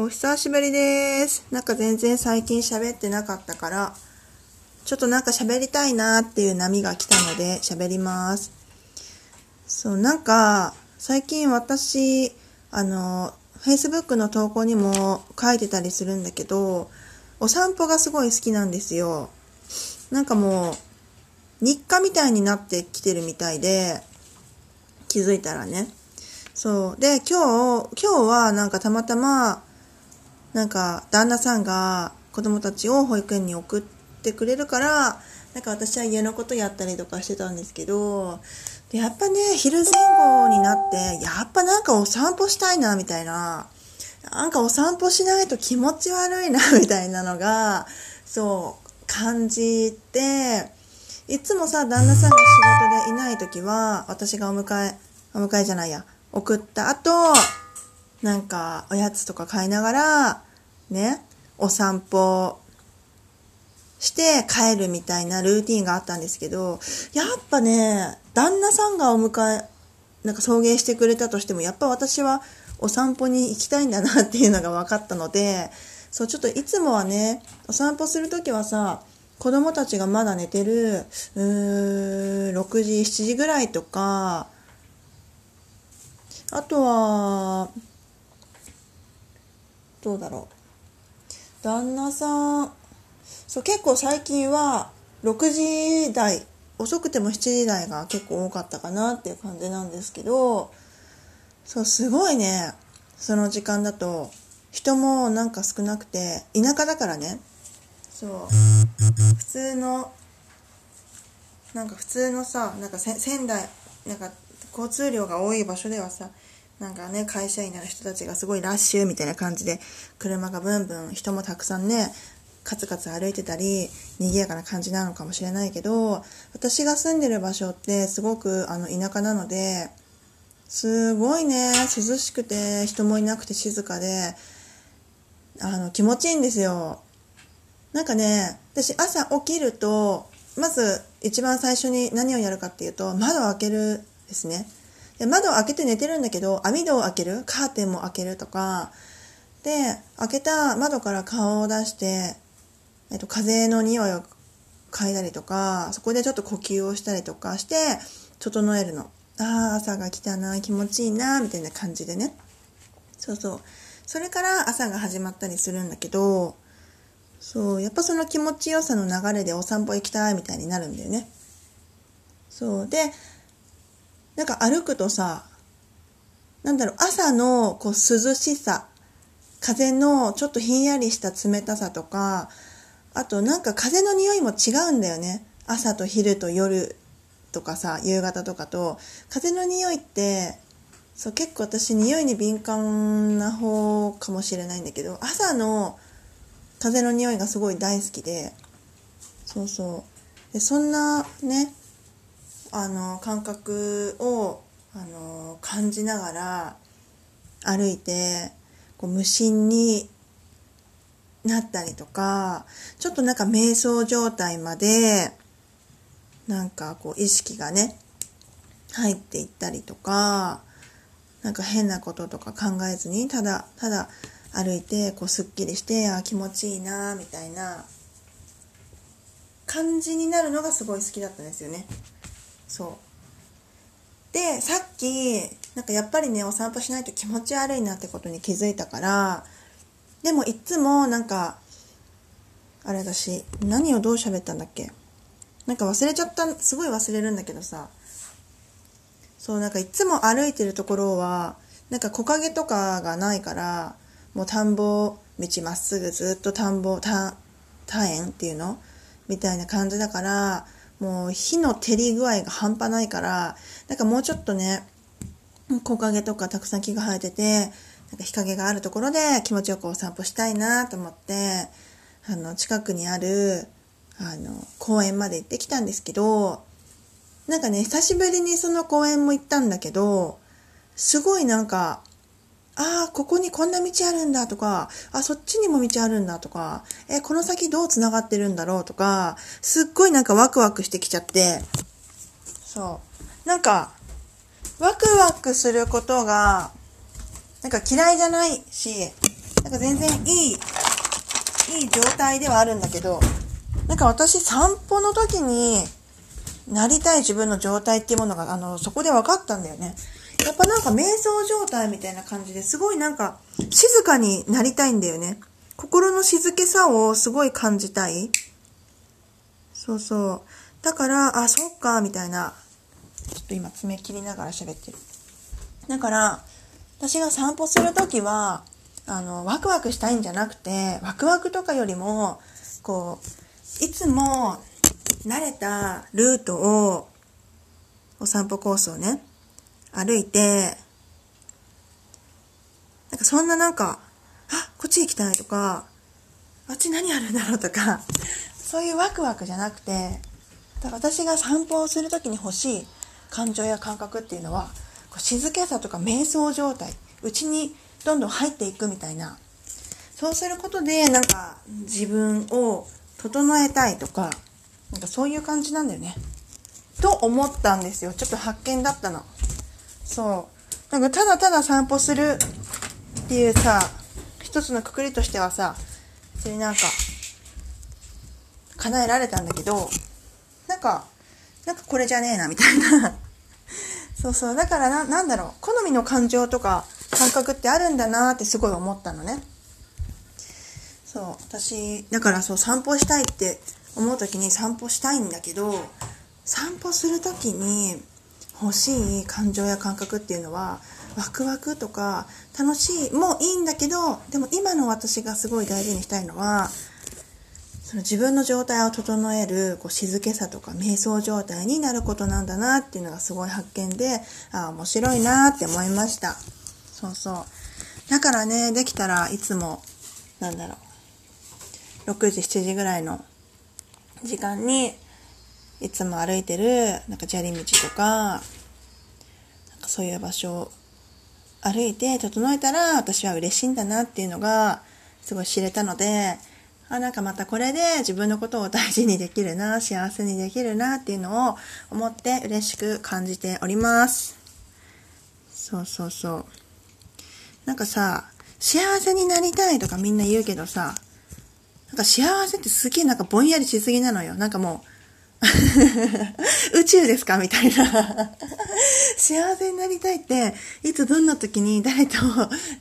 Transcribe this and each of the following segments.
お久しぶりです。なんか全然最近喋ってなかったから、ちょっとなんか喋りたいなっていう波が来たので喋ります。そう、なんか最近私、あの、Facebook の投稿にも書いてたりするんだけど、お散歩がすごい好きなんですよ。なんかもう、日課みたいになってきてるみたいで、気づいたらね。そう。で、今日、今日はなんかたまたま、なんか旦那さんが子供たちを保育園に送ってくれるから、なんか私は家のことやったりとかしてたんですけど、で、やっぱね、昼前後になって、やっぱなんかお散歩したいな、みたいな。なんかお散歩しないと気持ち悪いな、みたいなのが、そう、感じて、いつもさ、旦那さんが仕事でいない時は、私がお迎え、お迎えじゃないや、送った後、なんか、おやつとか買いながら、ね、お散歩して帰るみたいなルーティンがあったんですけど、やっぱね、旦那さんがお迎え、なんか送迎してくれたとしても、やっぱ私はお散歩に行きたいんだなっていうのが分かったので、そう、ちょっといつもはね、お散歩するときはさ、子供たちがまだ寝てる、うーん、6時、7時ぐらいとか、あとは、どうだろう。旦那さん、そう、結構最近は6時台、遅くても7時台が結構多かったかなっていう感じなんですけど、そう、すごいね、その時間だと、人もなんか少なくて、田舎だからね、そう、普通の、なんか普通のさ、なんか仙台、なんか交通量が多い場所ではさ、なんかね、会社員の人たちがすごいラッシュみたいな感じで、車がブンブン、人もたくさんね、カツカツ歩いてたり、賑やかな感じなのかもしれないけど、私が住んでる場所ってすごくあの田舎なので、すごいね、涼しくて人もいなくて静かで、あの、気持ちいいんですよ。なんかね、私朝起きると、まず一番最初に何をやるかっていうと、窓を開けるですね。で窓を開けて寝てるんだけど、網戸を開ける？カーテンも開けるとか、で、開けた窓から顔を出して、えっと、風の匂いを嗅いだりとか、そこでちょっと呼吸をしたりとかして、整えるの。ああ、朝が来たな、気持ちいいな、みたいな感じでね。そうそう。それから朝が始まったりするんだけど、そう、やっぱその気持ちよさの流れでお散歩行きたいみたいになるんだよね。そう。で、なんか歩くとさ、なんだろう、朝のこう涼しさ、風のちょっとひんやりした冷たさとか、あとなんか風の匂いも違うんだよね。朝と昼と夜とかさ、夕方とかと。風の匂いって、そう結構私匂いに敏感な方かもしれないんだけど、朝の風の匂いがすごい大好きで、そうそう。で、そんなね、あの、感覚を、あの、感じながら歩いて、こう無心になったりとか、ちょっとなんか瞑想状態まで、なんかこう意識がね、入っていったりとか、なんか変なこととか考えずに、ただ、ただ歩いて、こうすっきりして、あ、気持ちいいな、みたいな感じになるのがすごい好きだったんですよね。そう。で、さっき、なんかやっぱりね、お散歩しないと気持ち悪いなってことに気づいたから、でもいつもなんか、あれ私、何をどう喋ったんだっけ？なんか忘れちゃった、すごい忘れるんだけどさ、そう、なんかいつも歩いてるところは、なんか木陰とかがないから、もう田んぼ道まっすぐずっと田んぼ、田、田園っていうの？みたいな感じだから、もう火の照り具合が半端ないから、なんかもうちょっとね、木陰とかたくさん木が生えてて、なんか日陰があるところで気持ちよくお散歩したいなと思って、あの、近くにある、あの、公園まで行ってきたんですけど、なんかね、久しぶりにその公園も行ったんだけど、すごいなんか、ああ、ここにこんな道あるんだとか、あ、そっちにも道あるんだとか、え、この先どう繋がってるんだろうとか、すっごいなんかワクワクしてきちゃって、そう。なんか、ワクワクすることが、なんか嫌いじゃないし、なんか全然いい、いい状態ではあるんだけど、なんか私散歩の時になりたい自分の状態っていうものが、あの、そこで分かったんだよね。やっぱなんか瞑想状態みたいな感じですごいなんか静かになりたいんだよね。心の静けさをすごい感じたい。そうそう。だから、あ、そっか、みたいな。ちょっと今爪切りながら喋ってる。だから、私が散歩するときは、あの、ワクワクしたいんじゃなくて、ワクワクとかよりも、こう、いつも慣れたルートを、お散歩コースをね、歩いて、なんかそんななんか、あ、こっち行きたいとか、あっち何あるんだろうとか、そういうワクワクじゃなくて、だから私が散歩をする時に欲しい感情や感覚っていうのはこう静けさとか瞑想状態うちにどんどん入っていくみたいなそうすることでなんか自分を整えたいとかなんかそういう感じなんだよね。と思ったんですよ。ちょっと発見だったの。そうなんかただただ散歩するっていうさ一つのくくりとしてはさそれなんか叶えられたんだけどなんか、なんかこれじゃねえな、みたいな。そうそう。だからな、なんだろう。好みの感情とか感覚ってあるんだなってすごい思ったのね。そう。私、だからそう、散歩したいって思う時に散歩したいんだけど、散歩する時に欲しい感情や感覚っていうのは、ワクワクとか楽しいもいいんだけど、でも今の私がすごい大事にしたいのは、その自分の状態を整えるこう静けさとか瞑想状態になることなんだなっていうのがすごい発見で、ああ、面白いなって思いました。そうそう。だからね、できたらいつも、なんだろう、6時、7時ぐらいの時間に、いつも歩いてる、なんか砂利道とか、なんかそういう場所を歩いて整えたら私は嬉しいんだなっていうのがすごい知れたので、あ、なんかまたこれで自分のことを大事にできるな、幸せにできるなっていうのを思って嬉しく感じております。そうそうそう。なんかさ、幸せになりたいとかみんな言うけどさ、なんか幸せってすげえなんかぼんやりしすぎなのよ。なんかもう、宇宙ですか？みたいな。幸せになりたいって、いつどんな時に誰と、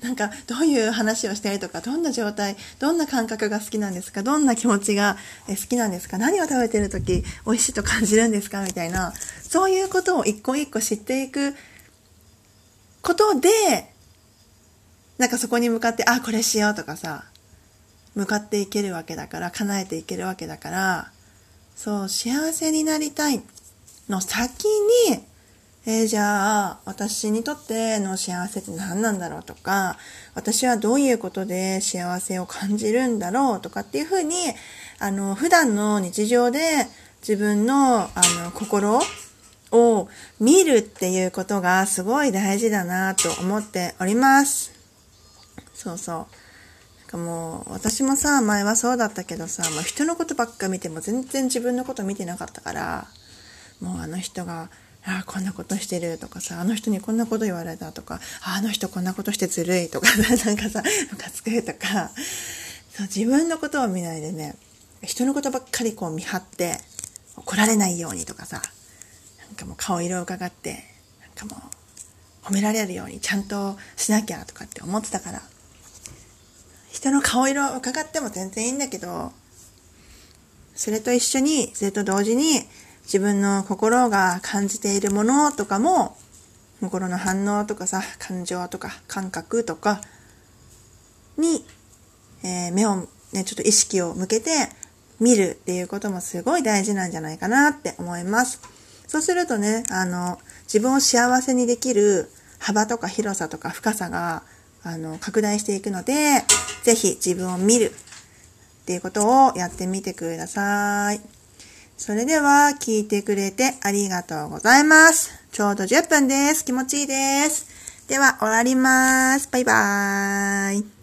なんかどういう話をしたりとか、どんな状態、どんな感覚が好きなんですか？どんな気持ちが好きなんですか？何を食べてる時美味しいと感じるんですか？みたいな、そういうことを一個一個知っていくことで、なんかそこに向かって、あ、これしようとかさ、向かっていけるわけだから、叶えていけるわけだから、そう、幸せになりたいの先に、えー、じゃあ、私にとっての幸せって何なんだろうとか、私はどういうことで幸せを感じるんだろうとかっていうふうに、あの、普段の日常で自分の、あの、心を見るっていうことがすごい大事だなと思っております。そうそう。かもう、私もさ、前はそうだったけどさ、もう人のことばっか見ても全然自分のこと見てなかったから、もうあの人が、ああ、こんなことしてるとかさ、あの人にこんなこと言われたとか、あの人こんなことしてずるいとか、なんかさ、ムカつくとか、そう自分のことを見ないでね、人のことばっかりこう見張って、怒られないようにとかさ、なんかもう顔色を伺って、なんかもう褒められるようにちゃんとしなきゃとかって思ってたから、人の顔色を伺っても全然いいんだけど、それと一緒に、それと同時に、自分の心が感じているものとかも、心の反応とかさ、感情とか感覚とかに、えー、目をね、ちょっと意識を向けて見るっていうこともすごい大事なんじゃないかなって思います。そうするとね、あの、自分を幸せにできる幅とか広さとか深さがあの、拡大していくので、ぜひ自分を見るっていうことをやってみてください。それでは、聞いてくれてありがとうございます。ちょうど10分です。気持ちいいです。では、終わります。バイバーイ。